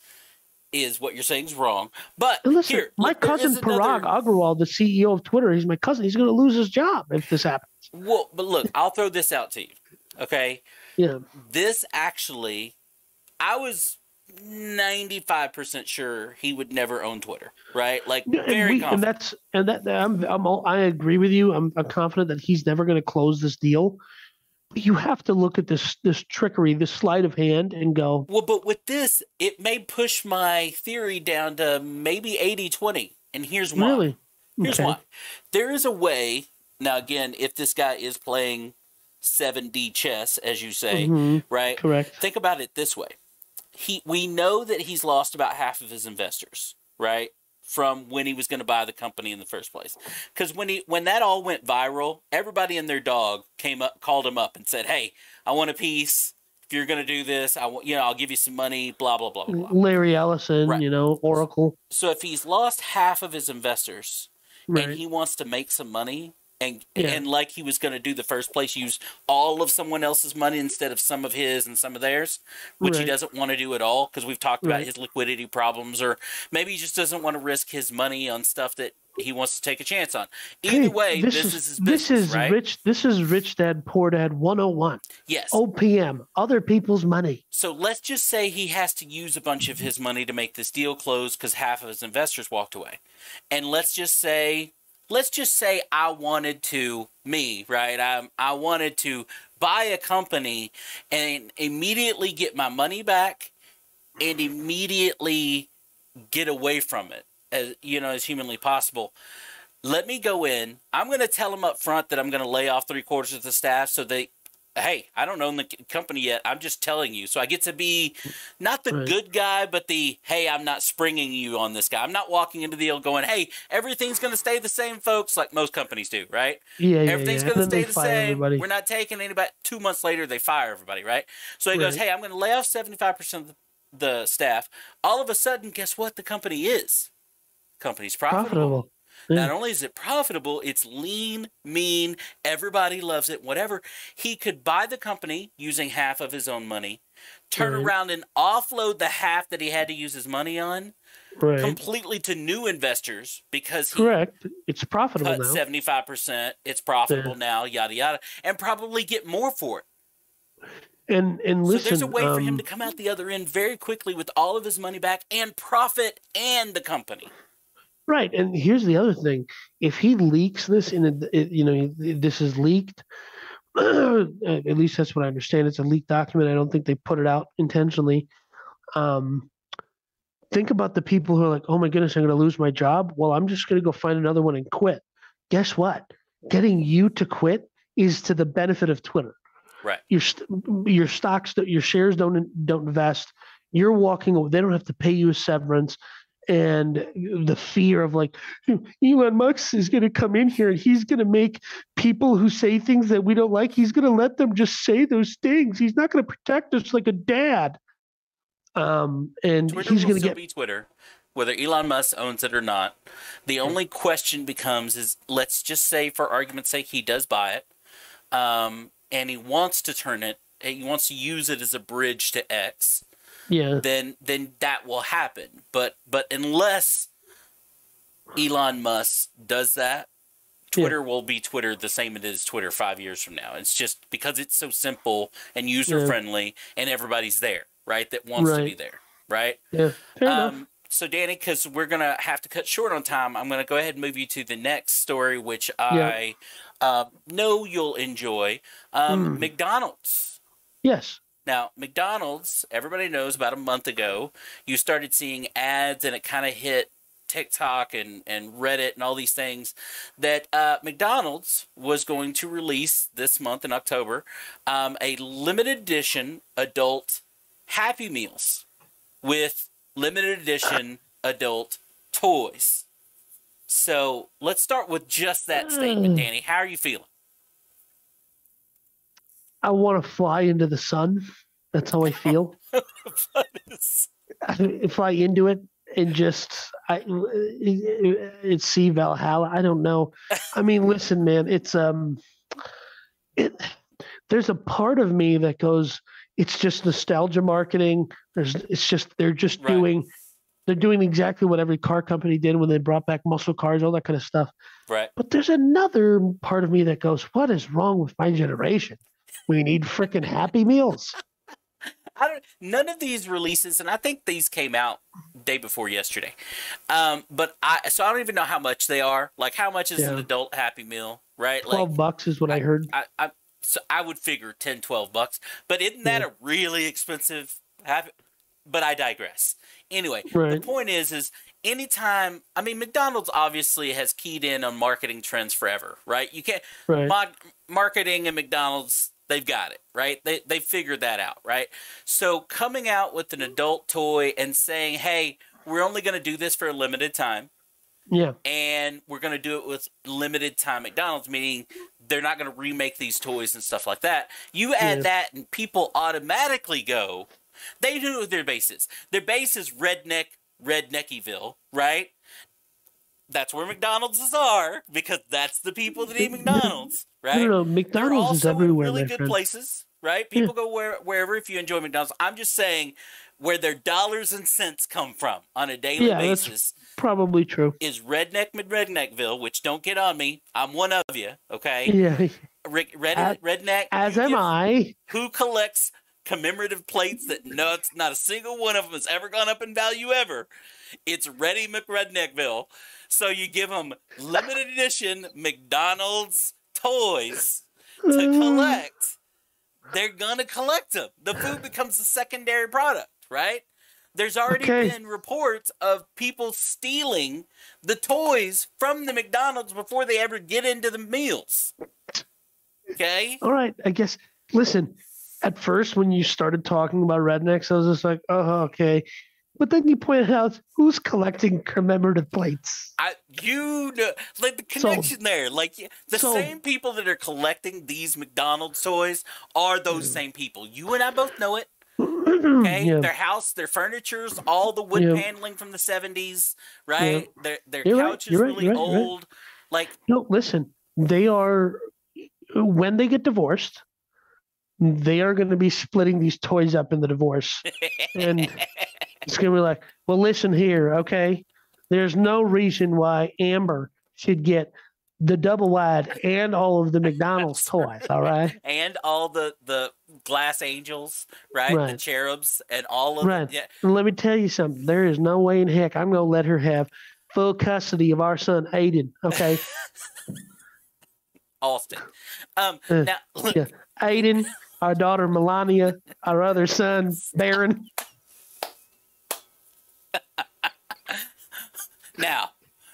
is what you're saying is wrong. But listen, here, my look, cousin is another- Parag Agrawal, the CEO of Twitter, he's my cousin. He's going to lose his job if this happens. Well, but look, I'll throw this out to you. Okay, Yeah, this actually, I was ninety five percent sure he would never own Twitter. Right, like Yeah, very we, and that's and that I'm, I'm all, I agree with you. I'm, I'm confident that he's never going to close this deal. But you have to look at this this trickery, this sleight of hand, and go, Well, but with this, it may push my theory down to maybe 80-20. and here's why. really? Here's Okay. why. There is a way. Now, again, if this guy is playing 7D chess, as you say, Mhm, right? Correct. Think about it this way. He, we know that he's lost about half of his investors, right? From when he was going to buy the company in the first place. Because when he when that all went viral, everybody and their dog came up, called him up, and said, "Hey, I want a piece. If you're going to do this, I want, you know, I'll give you some money." Blah blah blah blah. Larry Ellison, Right. you know, Oracle. So if he's lost half of his investors, and he wants to make some money and Yeah. and like he was going to do the first place use all of someone else's money instead of some of his and some of theirs which he doesn't want to do at all because we've talked about his liquidity problems or maybe he just doesn't want to risk his money on stuff that he wants to take a chance on either Hey, way this, is, his business this is right rich. This is rich dad poor dad 101. yes OPM, other people's money. So let's just say he has to use a bunch of his money to make this deal close because half of his investors walked away. And let's just say, let's just say I wanted to, me, right? I, I wanted to buy a company and immediately get my money back and immediately get away from it as you know as humanly possible let me go in i'm going to tell them up front that i'm going to lay off three quarters of the staff so they hey, I don't own the company yet. I'm just telling you. So I get to be not the Right. good guy, but the hey, I'm not springing you on this guy. I'm not walking into the deal going, hey, everything's going to stay the same, folks, like most companies do, right? Yeah, yeah, Everything's yeah. going to stay the same. everybody. We're not taking anybody. Two months later, they fire everybody, right? So he goes, hey, I'm going to lay off 75% of the, the staff. All of a sudden, guess what the company is? Company's profitable. Profitable. Yeah. Not only is it profitable, it's lean, mean, everybody loves it, whatever. He could buy the company using half of his own money, turn Right. around and offload the half that he had to use his money on Right. completely to new investors because Correct. It's profitable now. 75%, it's profitable Yeah. now, yada yada, and probably get more for it. And and listen, so there's a way for him um, to come out the other end very quickly with all of his money back and profit and the company. Right, and here's the other thing: if he leaks this, and you know this is leaked, [CLEARS THROAT] at least that's what I understand. It's a leaked document. I don't think they put it out intentionally. Um, think about the people who are like, "Oh my goodness, I'm going to lose my job." Well, I'm just going to go find another one and quit. Guess what? Getting you to quit is to the benefit of Twitter. Right. Your st- your stocks, your shares don't don't invest. You're walking away. They don't have to pay you a severance and the fear of like Elon Musk is going to come in here and he's going to make people who say things that we don't like. He's going to let them just say those things. He's not going to protect us like a dad. Um, and Twitter he's going to get be Twitter, whether Elon Musk owns it or not. The only question becomes is let's just say, for argument's sake, he does buy it, um, and he wants to turn it. He wants to use it as a bridge to X. yeah, Then, then that will happen. But, but unless Elon Musk does that, Yeah. Twitter will be Twitter the same it is Twitter five years from now. It's just because it's so simple and user friendly, and everybody's there, right? That wants to be there, right? yeah, fair enough. Um, so, Danny, because we're gonna have to cut short on time, I'm gonna go ahead and move you to the next story, which I uh, know you'll enjoy. Um, Mm. McDonald's. Yes, Now, McDonald's, everybody knows about a month ago, you started seeing ads, and it kind of hit TikTok and, and Reddit and all these things that uh, McDonald's was going to release this month in October um, a limited edition adult Happy Meals with limited edition adult toys. So let's start with just that statement, Mm. Danny. How are you feeling? I want to fly into the sun. That's how I [LAUGHS] feel. I fly into it and just I it's see Valhalla. I don't know. I mean, listen, man, it's um it there's a part of me that goes, it's just nostalgia marketing. There's it's just they're just Right. doing they're doing exactly what every car company did when they brought back muscle cars, all that kind of stuff. right. But there's another part of me that goes, What is wrong with my generation? We need freaking happy meals. I don't. None of these releases, and I think these came out day before yesterday. Um, but I so I don't even know how much they are. Like how much is an adult Happy Meal, right? Twelve Like bucks is what I heard. I, I so I would figure 10, 12 bucks. But isn't that Yeah. a really expensive Happy? But I digress. Anyway, the point is, is anytime. I mean, McDonald's obviously has keyed in on marketing trends forever, right? You can't Right. Mod- marketing and McDonald's, they've got it, right? They they figured that out, right? So coming out with an adult toy and saying, "Hey, we're only going to do this for a limited time, Yeah. and we're going to do it with limited time McDonald's," meaning they're not going to remake these toys and stuff like that. You add Yeah. that, and people automatically go. They know their bases. Their base is redneck, redneckyville, right? That's where McDonald's are because that's the people that eat [LAUGHS] McDonald's, right? No, no, no. McDonald's is everywhere, really good friend. places, right? People go where, wherever if you enjoy McDonald's. I'm just saying where their dollars and cents come from on a daily Yeah, that's- basis Probably true. is redneck mid redneckville, which don't get on me. I'm one of you, okay? Yeah. Rick, red, As- redneck. As am I. Who collects commemorative plates that no, it's not a single one of them has ever gone up in value ever? It's Reddy McRedneckville. So you give them limited edition McDonald's toys to mm. collect. They're gonna collect them. The food becomes a secondary product, right? There's already Okay. been reports of people stealing the toys from the McDonald's before they ever get into the meals. Okay? All right. I guess listen, at first when you started talking about rednecks, I was just like, oh, okay. But then you pointed out who's collecting commemorative plates. I you know like the connection there, like the Sold. same people that are collecting these McDonald's toys are those same people. You and I both know it. [CLEARS THROAT] Okay, yeah. their house, their furniture's all the wood Yeah. paneling from the seventies, right? Their their You're right, couch is you're really right, you're right. old. Like No, listen, they are when they get divorced, they are going to be splitting these toys up in the divorce, and [LAUGHS] it's going to be like, well, listen here, okay? There's no reason why Amber should get the double wide and all of the [LAUGHS] McDonald's toys. All right, and all the the glass angels, right? The cherubs and all of Right. Yeah. let me tell you something. There is no way in heck I'm going to let her have full custody of our son Aiden. Okay, [LAUGHS] Austin. Um Uh, now look, [LAUGHS] yeah. Aiden, our daughter Melania, our other son Baron. Now,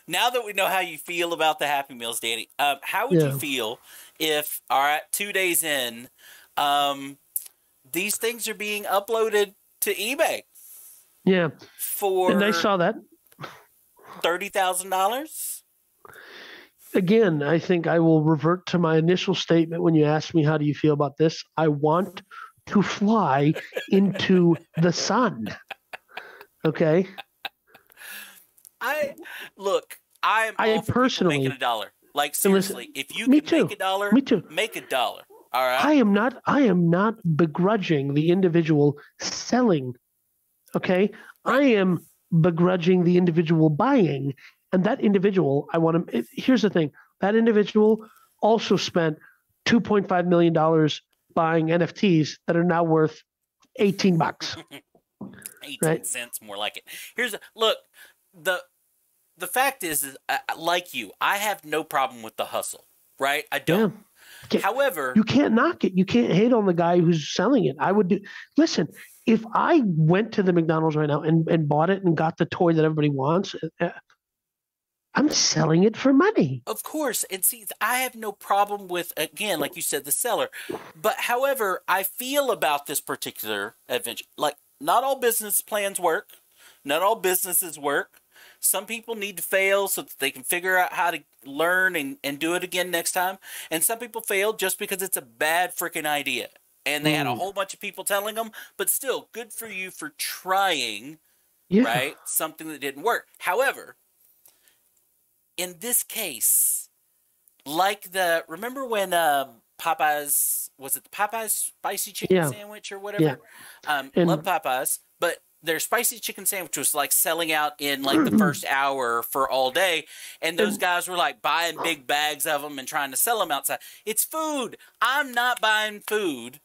now that we know how you feel about the Happy Meals, Danny, um, how would Yeah. you feel if, all right, two days in, um, these things are being uploaded to eBay Yeah, for and I saw that. thirty thousand dollars? again, I think I will revert to my initial statement when you asked me, How do you feel about this? I want to fly into the sun. Okay. I look. I am I personally- making a dollar. Like seriously, if you me can make a dollar, Me too. make a dollar. All right. I am not I am not begrudging the individual selling. Okay. I am begrudging the individual buying. And that individual, I want to here's the thing. That individual also spent $2.5 million buying NFTs that are now worth 18 bucks. [LAUGHS] 18 Right. cents more like it here's a, look the the fact is, is uh, like you i have no problem with the hustle right i don't Okay. however You can't knock it. You can't hate on the guy who's selling it. I would do listen, if I went to the McDonald's right now and, and bought it and got the toy that everybody wants, uh, I'm selling it for money. of course and see i have no problem with again like you said the seller but however i feel about this particular adventure like not all business plans work not all businesses work some people need to fail so that they can figure out how to learn and, and do it again next time and some people fail just because it's a bad freaking idea and they had a Mm. whole bunch of people telling them but still good for you for trying Yeah. right? Something that didn't work. However, in this case, like the remember when um, Popeyes was it the Popeyes spicy chicken Yeah. sandwich or whatever? Um, And- love Popeyes, their spicy chicken sandwich was like selling out in like the mm-hmm. first hour for all day, and those guys were like buying big bags of them and trying to sell them outside. It's food. I'm not buying food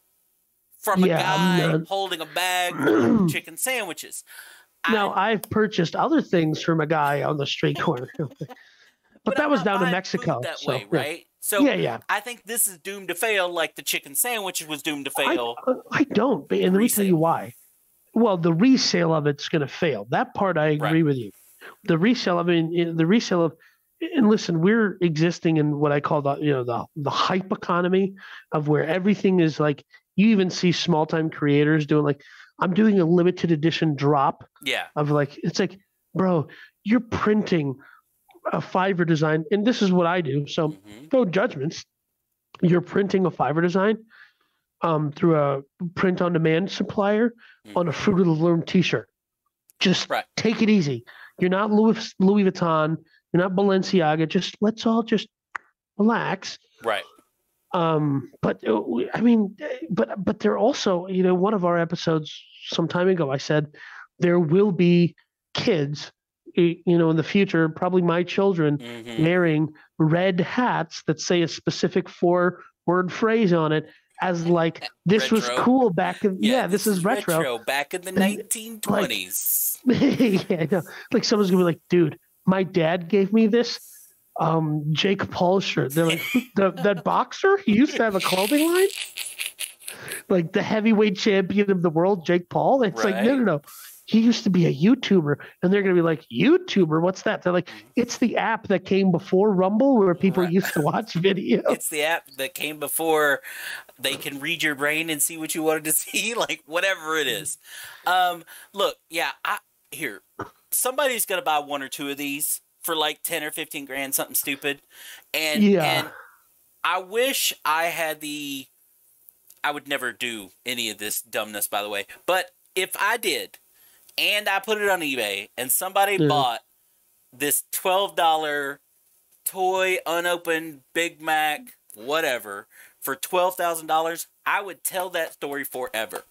from a Yeah, guy holding a bag [CLEARS THROAT] of chicken sandwiches. Now I've purchased other things from a guy on the street corner. [LAUGHS] but, that I'm was down in Mexico. that so, way, yeah. right? So Yeah, yeah. I think this is doomed to fail, like the chicken sandwich was doomed to fail. Uh, I don't, but- and let me tell you why. Well, the resale of it's going to fail. That part I agree Right. with you. The resale, I mean, the resale of, and listen, we're existing in what I call the, you know, the the hype economy of where everything is like. You even see small time creators doing like, I'm doing a limited edition drop yeah, of like, it's like, bro, you're printing a Fiverr design, and this is what I do. So mhm, no judgments. You're printing a Fiverr design um, through a print on demand supplier Mm. on a Fruit of the Loom T-shirt. Just Right. take it easy. You're not Louis Louis Vuitton. You're not Balenciaga. Just let's all just relax. right. Um, but uh, I mean, but but they're also, you know, one of our episodes some time ago, I said there will be kids, you know, in the future, probably my children, hmm wearing red hats that say a specific four word phrase on it as like this was cool back in yeah, this, is retro, back in the And, 1920s. [LAUGHS] yeah, I know. like someone's gonna be like dude my dad gave me this um jake paul shirt. They're like the, that [LAUGHS] boxer? He used to have a clothing line? Like the heavyweight champion of the world jake paul? It's like no no no he used to be a YouTuber. And they're going to be like, YouTuber? What's that? They're like, Mm-hmm. it's the app that came before Rumble where people Right. used to watch [LAUGHS] video. It's the app that came before they can read your brain and see what you wanted to [LAUGHS] see, like whatever it is. Um, look, yeah, I here somebody's gonna buy one or two of these for like ten or fifteen grand, something stupid, and Yeah. and I wish I had the. I would never do any of this dumbness, by the way. But if I did, and I put it on eBay, and somebody Yeah. bought this twelve dollar toy unopened Big Mac, whatever, for twelve thousand dollars, I would tell that story forever.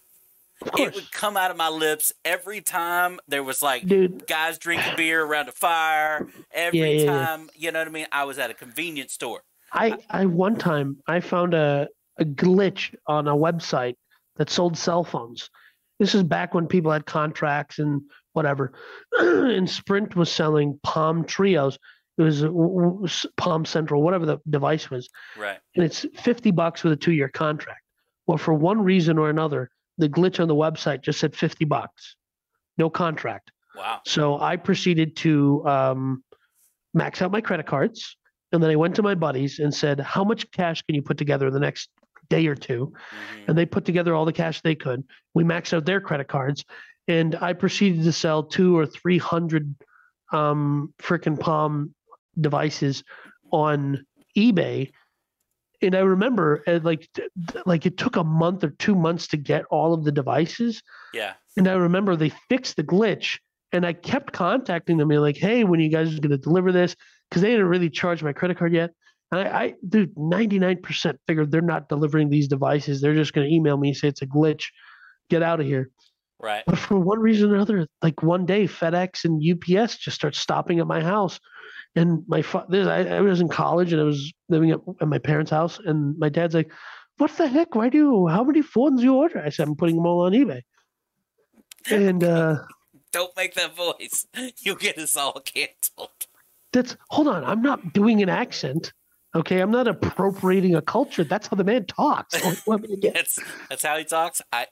It would come out of my lips every time there was like Dude, guys drinking beer around a fire. Every Yeah, yeah, yeah. time, you know what I mean? I was at a convenience store. I, I one time I found a, a glitch on a website that sold cell phones. This is back when people had contracts and whatever. [CLEARS THROAT] and Sprint was selling Palm Treos. It was uh, w- w- s- Palm Centro, whatever the device was, Right. and it's fifty bucks with a two year contract. Well, for one reason or another, the glitch on the website just said fifty bucks, no contract. Wow. So I proceeded to um, max out my credit cards. And then I went to my buddies and said, How much cash can you put together in the next day or two? Mhm. And they put together all the cash they could. We maxed out their credit cards. And I proceeded to sell two or 300 um, freaking Palm devices on eBay. And I remember uh, like th- th- like it took a month or two months to get all of the devices. Yeah. And I remember they fixed the glitch, and I kept contacting them, and like, "Hey, when are you guys going to deliver this?" Because they didn't really charge my credit card yet. And I, I dude, ninety nine percent figured they're not delivering these devices. They're just going to email me and say it's a glitch. Get out of here. Right. But for one reason or another, like one day, FedEx and UPS just start stopping at my house. And my fa- this, I, I was in college and I was living at, at my parents' house, and my dad's like, "What the heck? Why do you? How many phones do you order?" I said, "I'm putting them all on eBay." And uh, [LAUGHS] Don't make that voice. [LAUGHS] You'll get us all canceled. that's hold on. I'm not doing an accent. Okay, I'm not appropriating a culture. That's how the man talks. Let me get- That's that's how he talks. I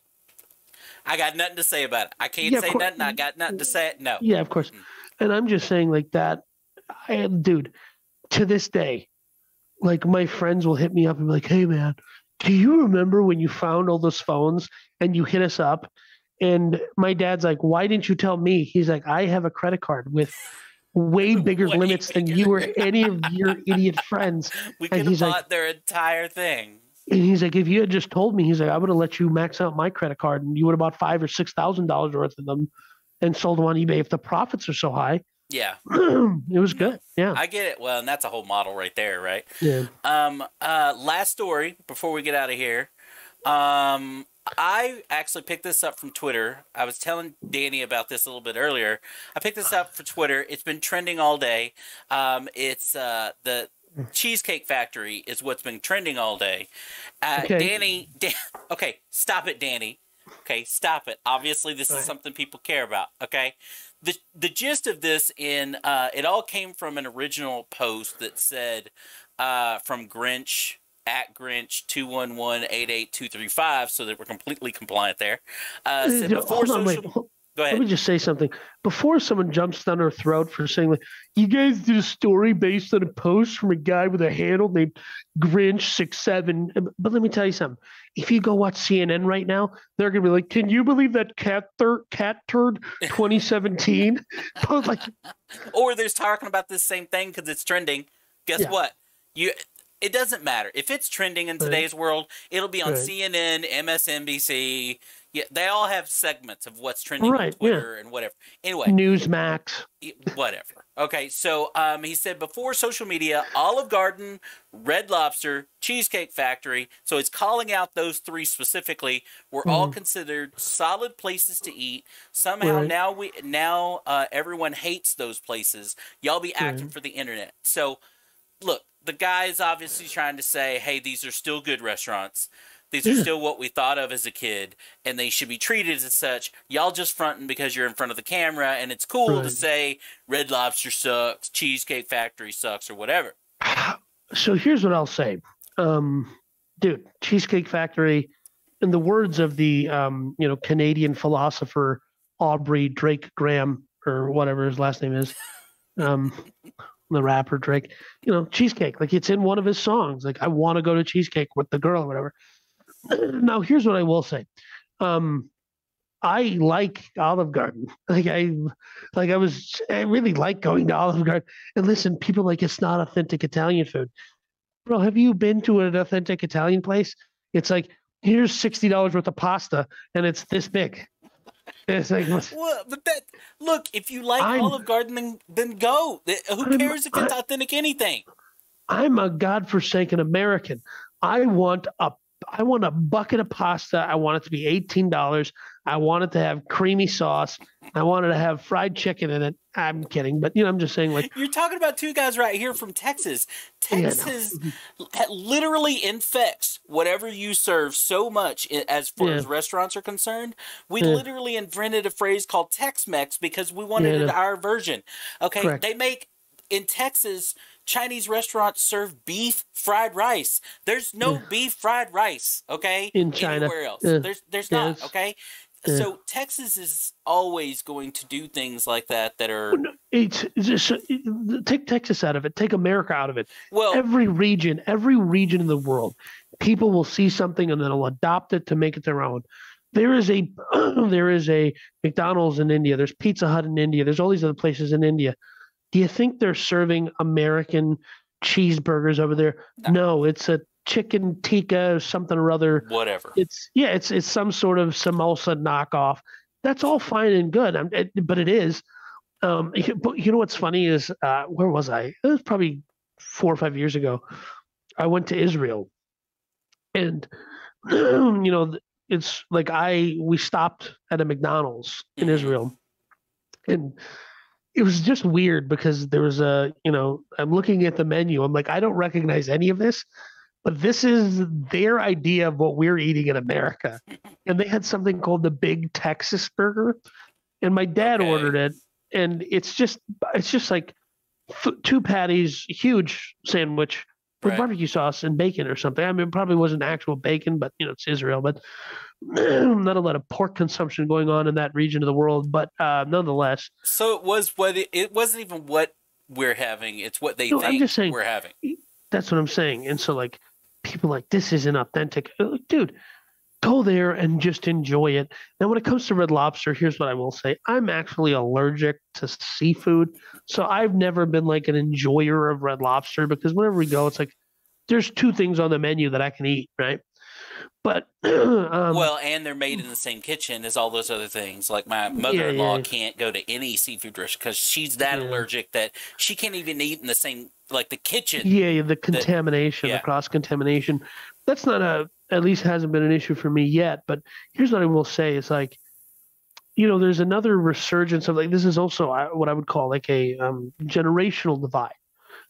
I got nothing to say about it. I can't Yeah, say course. nothing. I got nothing to say. No. Yeah, of course. Mm. And I'm just saying, like that, I, dude, to this day, like my friends will hit me up and be like, hey, man, do you remember when you found all those phones and you hit us up? And my dad's like, why didn't you tell me? He's like, I have a credit card with way [LAUGHS] bigger Way limits than you or any of your idiot friends. [LAUGHS] We could have bought like- their entire thing. And he's like, if you had just told me, he's like, I would have let you max out my credit card and you would have bought five or six thousand dollars worth of them and sold them on eBay. If the profits are so high, Yeah, [CLEARS THROAT] it was good. Yeah. I get it. Well, and that's a whole model right there, right? Yeah. Um, uh, last story before we get out of here. Um, I actually picked this up from Twitter. I was telling Danny about this a little bit earlier. I picked this up for Twitter. It's been trending all day. Um, it's uh, the Cheesecake Factory is what's been trending all day. Uh, Okay. Danny, [LAUGHS] Dan, okay, stop it, Danny. Okay, stop it. Obviously, this is Right. something people care about. Okay, the the gist of this in uh, it all came from an original post that said uh, from Grinch at Grinch two one one eight eight two three five, so that we're completely compliant there. Uh, before on, wait. social, Hold- go Let me just say something. Before someone jumps down our throat for saying like, you guys did a story based on a post from a guy with a handle named Grinch six seven. But let me tell you something. If you go watch CNN right now, they're gonna be like, "Can you believe that cat thir- cat turd 2017?" [LAUGHS] But like, [LAUGHS] Or there's talking about this same thing because it's trending. Guess Yeah. what? You. It doesn't matter if it's trending in Right. today's world. It'll be on Right. CNN, MSNBC. Yeah, they all have segments of what's trending Right, on yeah. Twitter and whatever. Anyway, Newsmax. whatever. Okay, so um, he said before social media, Olive Garden, Red Lobster, Cheesecake Factory. So he's calling out those three specifically. Were all Mhm. considered solid places to eat. Somehow Right. now we now uh, everyone hates those places. Y'all be acting Right. for the internet. So look, the guy is obviously trying to say, hey, these are still good restaurants. These are Yeah. still what we thought of as a kid, and they should be treated as such. Y'all just fronting because you're in front of the camera, and it's cool to say Red Lobster sucks, Cheesecake Factory sucks, or whatever. So here's what I'll say, um, dude. Cheesecake Factory, in the words of the um, you know Canadian philosopher Aubrey Drake Graham or whatever his last name is, um, the rapper Drake. You know, cheesecake. Like it's in one of his songs. Like I want to go to cheesecake with the girl or whatever. [CLEARS THROAT] Now here's what I will say. Um, I like Olive Garden. [LAUGHS] Like I, like I was, I really like going to Olive Garden. And listen, people like it's not authentic Italian food. Bro, have you been to an authentic Italian place? It's like here's sixty dollars worth of pasta, and it's this big. It's like well, but that look. If you like I'm- Olive Garden, then then go. Who I'm- cares if it's I- authentic anything? I'm a godforsaken American. I want a I want a bucket of pasta. I want it to be eighteen dollars. I wanted to have creamy sauce. I wanted to have fried chicken in it. I'm kidding, but you know, I'm just saying, like, You're talking about two guys right here from Texas. Yeah, Texas literally infects whatever you serve so much as far Yeah. as restaurants are concerned. We Yeah. literally invented a phrase called Tex-Mex because we wanted Yeah, it our version. Okay, Correct. they make in Texas Chinese restaurants serve beef fried rice. There's no Yeah. beef fried rice, okay? In China. Anywhere else. Yeah. There's there's Yeah, not, okay? So Texas is always going to do things like that that oh, are it's, it's just take Texas out of it, take America out of it. well Every region, every region in the world, people will see something and then they'll adopt it to make it their own. There is a [CLEARS THROAT] there is a McDonald's in India. There's Pizza Hut in India. There's all these other places in India. Do you think they're serving American cheeseburgers over there? No. No, it's a chicken tikka something or other. whatever. It's yeah, it's it's some sort of samosa knockoff. That's all fine and good, I'm, it, but it is. Um, [LAUGHS] you- but you know what's funny is uh, where was I? It was probably four or five years ago. I went to Israel, and [CLEARS THROAT] you know it's like I we stopped at a McDonald's in Mhm. Israel, and it was just weird because there was a you know I'm looking at the menu. I'm like I don't recognize any of this, but this is their idea of what we're eating in America, [LAUGHS] and they had something called the Big Texas Burger, and my dad Okay. ordered it, and it's just it's just like two patties, huge sandwich with Right. barbecue sauce and bacon or something. I mean, it probably wasn't actual bacon, but you know, it's Israel. But [CLEARS THROAT] not a lot of pork consumption going on in that region of the world. But uh, nonetheless, So it was what it, it wasn't even what we're having. It's what they No, I'm think just saying- we're having. that's what I'm saying. And so, like, people like this isn't authentic, Uh, dude. Go there and just enjoy it. Now, when it comes to Red Lobster, here's what I will say: I'm actually allergic to seafood, so I've never been like an enjoyer of Red Lobster because whenever we go, it's like there's two things on the menu that I can eat, right? But [CLEARS THROAT] um, well, and they're made in the same kitchen as all those other things. Like my mother-in-law yeah. can't go to any seafood restaurant because she's that Yeah. allergic that she can't even eat in the same like the kitchen. Yeah, the contamination, yeah. the cross contamination. That's not a at least hasn't been an issue for me yet. But here's what I will say: is like, you know, there's another resurgence of like this is also uh, what I would call like a um, generational divide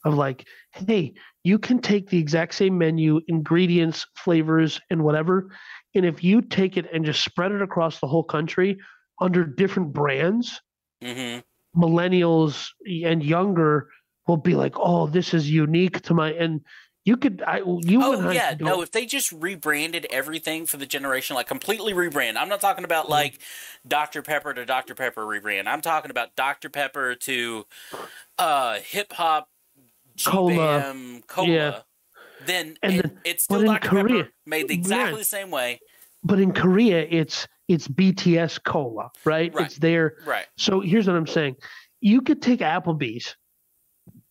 of like, hey, you can take the exact same menu, ingredients, flavors, and whatever, and if you take it and just spread it across the whole country under different brands, hmm millennials and younger will be like, "Oh, this is unique to my." And you could, I, you Oh yeah, no. If they just rebranded everything for the generation, like completely rebrand. I'm not talking about like Dr Pepper to Dr Pepper rebrand. I'm talking about Dr Pepper to uh hip hop Cola. Cola. Yeah. Then And it, it's still Dr Korea- Pepper made the exactly the same way. but in Korea, it's it's BTS cola, right? Right. It's there. Right. So here's what I'm saying: you could take Applebee's.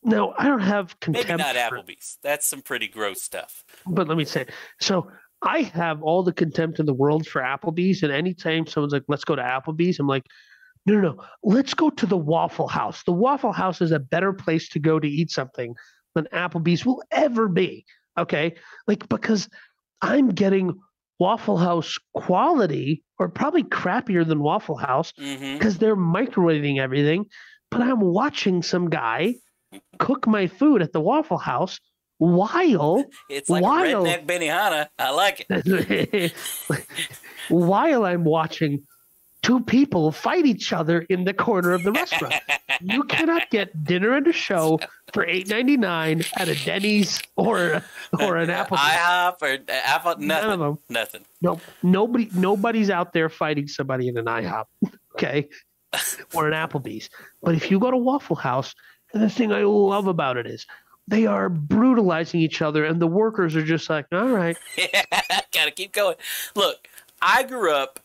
Now I don't have Maybe contempt. not for- Applebee's. That's some pretty gross stuff. but let me say so i have all the contempt in the world for applebee's and anytime someone's like let's go to applebee's i'm like no no no let's go to the waffle house the waffle house is a better place to go to eat something than applebee's will ever be okay like because i'm getting waffle house quality or probably crappier than waffle house mm-hmm. because they're microwaving everything but i'm watching some guy cook my food at the waffle house while [LAUGHS] It's like a redneck Benihana. I like it. [LAUGHS] while I'm watching two people fight each other in the corner of the restaurant. [LAUGHS] you cannot get dinner and a show for eight ninety nine at a Denny's or or an Apple. IHOP or Apple. None of Nothing. them. Nothing. No, nobody, nobody's out there fighting somebody in an IHOP. [LAUGHS] okay, [LAUGHS] or an Applebee's. But if you go to Waffle House, and the thing I love about it is they are brutalizing each other, and the workers are just like, all right, gotta keep going. Look, I grew up.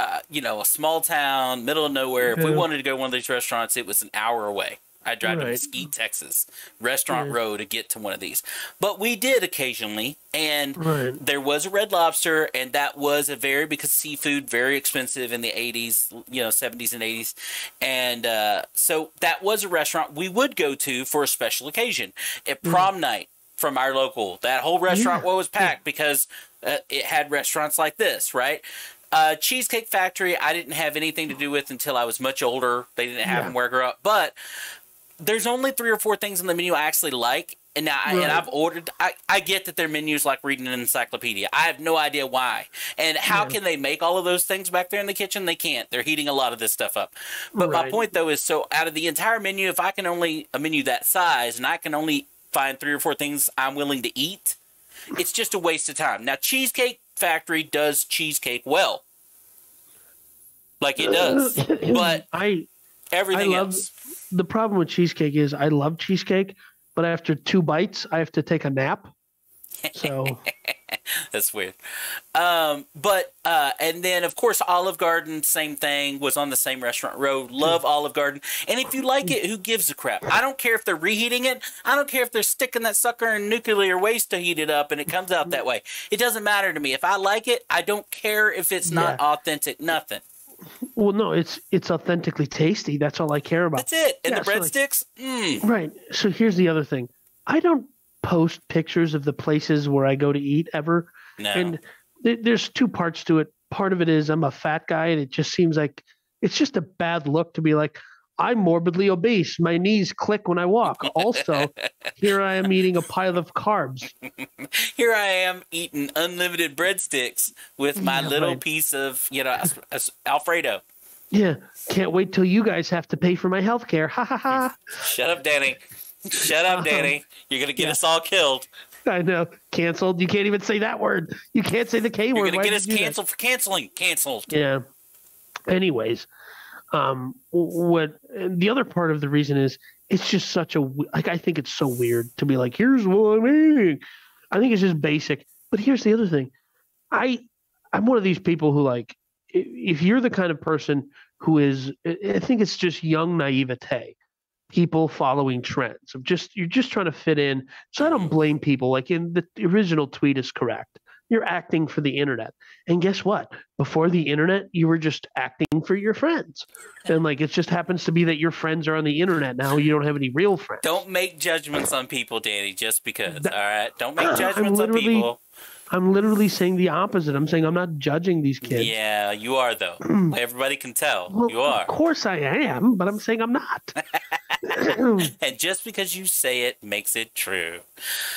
Uh, you know, a small town, middle of nowhere. If we wanted to go to one of these restaurants, it was an hour away. I drive to Mesquite, Texas, Restaurant Yeah. Row to get to one of these. But we did occasionally, and right, there was a red lobster and that was a very because seafood very expensive in the 80s you know 70s and 80s and uh, so that was a restaurant we would go to for a special occasion at prom night from our local that whole restaurant Yeah. was packed because uh, it had restaurants like this right uh, cheesecake factory i didn't have anything to do with until i was much older they didn't have Yeah. them where i grew up but there's only three or four things on the menu I actually like. And now, I, and I've ordered. I, I get that their menus like reading an encyclopedia. I have no idea why. And how Yeah. can they make all of those things back there in the kitchen? They can't. They're heating a lot of this stuff up. But my point though is, so out of the entire menu, if I can only a menu that size, and I can only find three or four things I'm willing to eat, it's just a waste of time. Now, Cheesecake Factory does cheesecake well, like it [LAUGHS] does. But I Everything love- else. the problem with cheesecake is I love cheesecake, but after two bites, I have to take a nap. So [LAUGHS] That's weird. Um, but uh, and then of course Olive Garden, same thing, was on the same restaurant road. Love Olive Garden, and if you like it, who gives a crap? I don't care if they're reheating it. I don't care if they're sticking that sucker in nuclear waste to heat it up and it comes out that way. It doesn't matter to me. If I like it, I don't care if it's not Yeah. authentic. Nothing. well, no, it's it's authentically tasty. That's all I care about. That's it. And Yeah, the so, like- breadsticks. Mm. Right. So here's the other thing. I don't post pictures of the places where I go to eat ever. No. And th- there's two parts to it. Part of it is I'm a fat guy and it just seems like it's just a bad look to be like, I'm morbidly obese. My knees click when I walk. Also, [LAUGHS] here I am eating a pile of carbs. [LAUGHS] Here I am eating unlimited breadsticks with my Yeah, little right. piece of you know Alfredo. Yeah. Can't wait till you guys have to pay for my health care. Ha ha ha. [LAUGHS] Shut up, Danny. Shut up, Danny. You're gonna get Yeah. us all killed. I know. Canceled. You can't even say that word. You can't say the K word. You're gonna Why get us do that? canceled for canceling. Canceled. Yeah. Anyways, um, what the other part of the reason is it's just such a like I think it's so weird to be like here's what I mean. I think it's just basic. But here's the other thing. I I'm one of these people who like if you're the kind of person who is I think it's just young naivete. People following trends of just you're just trying to fit in. So I don't blame people. Like in the original tweet is correct. You're acting for the internet. And guess what? Before the internet, you were just acting for your friends. And like it just happens to be that your friends are on the internet now. You don't have any real friends. Don't make judgments on people, Danny, just because. That- all right. Don't [CLEARS THROAT] make judgments on people. I'm literally saying the opposite. I'm saying I'm not judging these kids. Yeah, you are though. [CLEARS THROAT] Everybody can tell Well, you are. Of course I am, but I'm saying I'm not. [LAUGHS] [CLEARS THROAT] And just because you say it makes it true.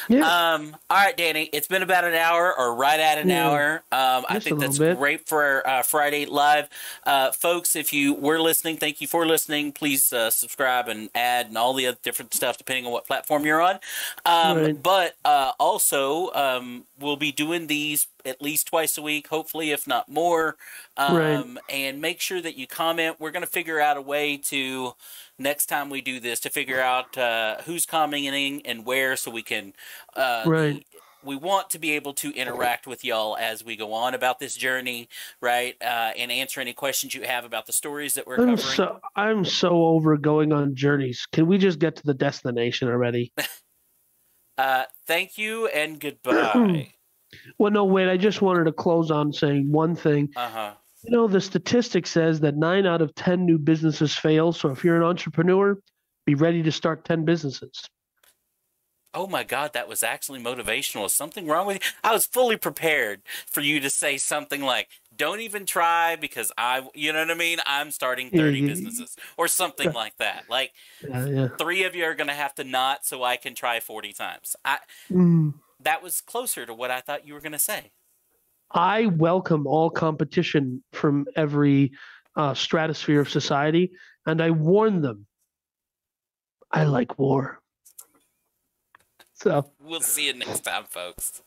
yeah. Um, all right, Danny. It's been about an hour, or right at an Yeah. hour. Um, I think that's bit. great for uh, Friday Live, uh, folks. If you were listening, thank you for listening. Please uh, subscribe and add and all the other different stuff depending on what platform you're on. Um, Right. But uh, also, um, we'll be doing these at least twice a week, hopefully, if not more. Um, Right. And make sure that you comment. We're going to figure out a way to next time we do this to figure out uh, who's commenting and where, so we can. Uh, Right. We want to be able to interact with y'all as we go on about this journey, right? Uh, and answer any questions you have about the stories that we're I'm covering. so I'm so over going on journeys. Can we just get to the destination already? [LAUGHS] Uh, thank you and [CLEARS THROAT] goodbye. Well, no, wait. I just wanted to close on saying one thing. Uh huh. You know, the statistic says that nine out of 10 new businesses fail. So if you're an entrepreneur, be ready to start 10 businesses. Oh my God, that was actually motivational. Is something wrong with you? I was fully prepared for you to say something like, "Don't even try because I," you know what I mean? I'm starting Yeah, thirty you- businesses or something like that. Like Yeah, yeah. three of you are gonna have to not, so I can try forty times. I Mm. That was closer to what I thought you were gonna say. I welcome all competition from every uh, stratosphere of society, and I warn them. I like war. So. We'll see you next time, folks.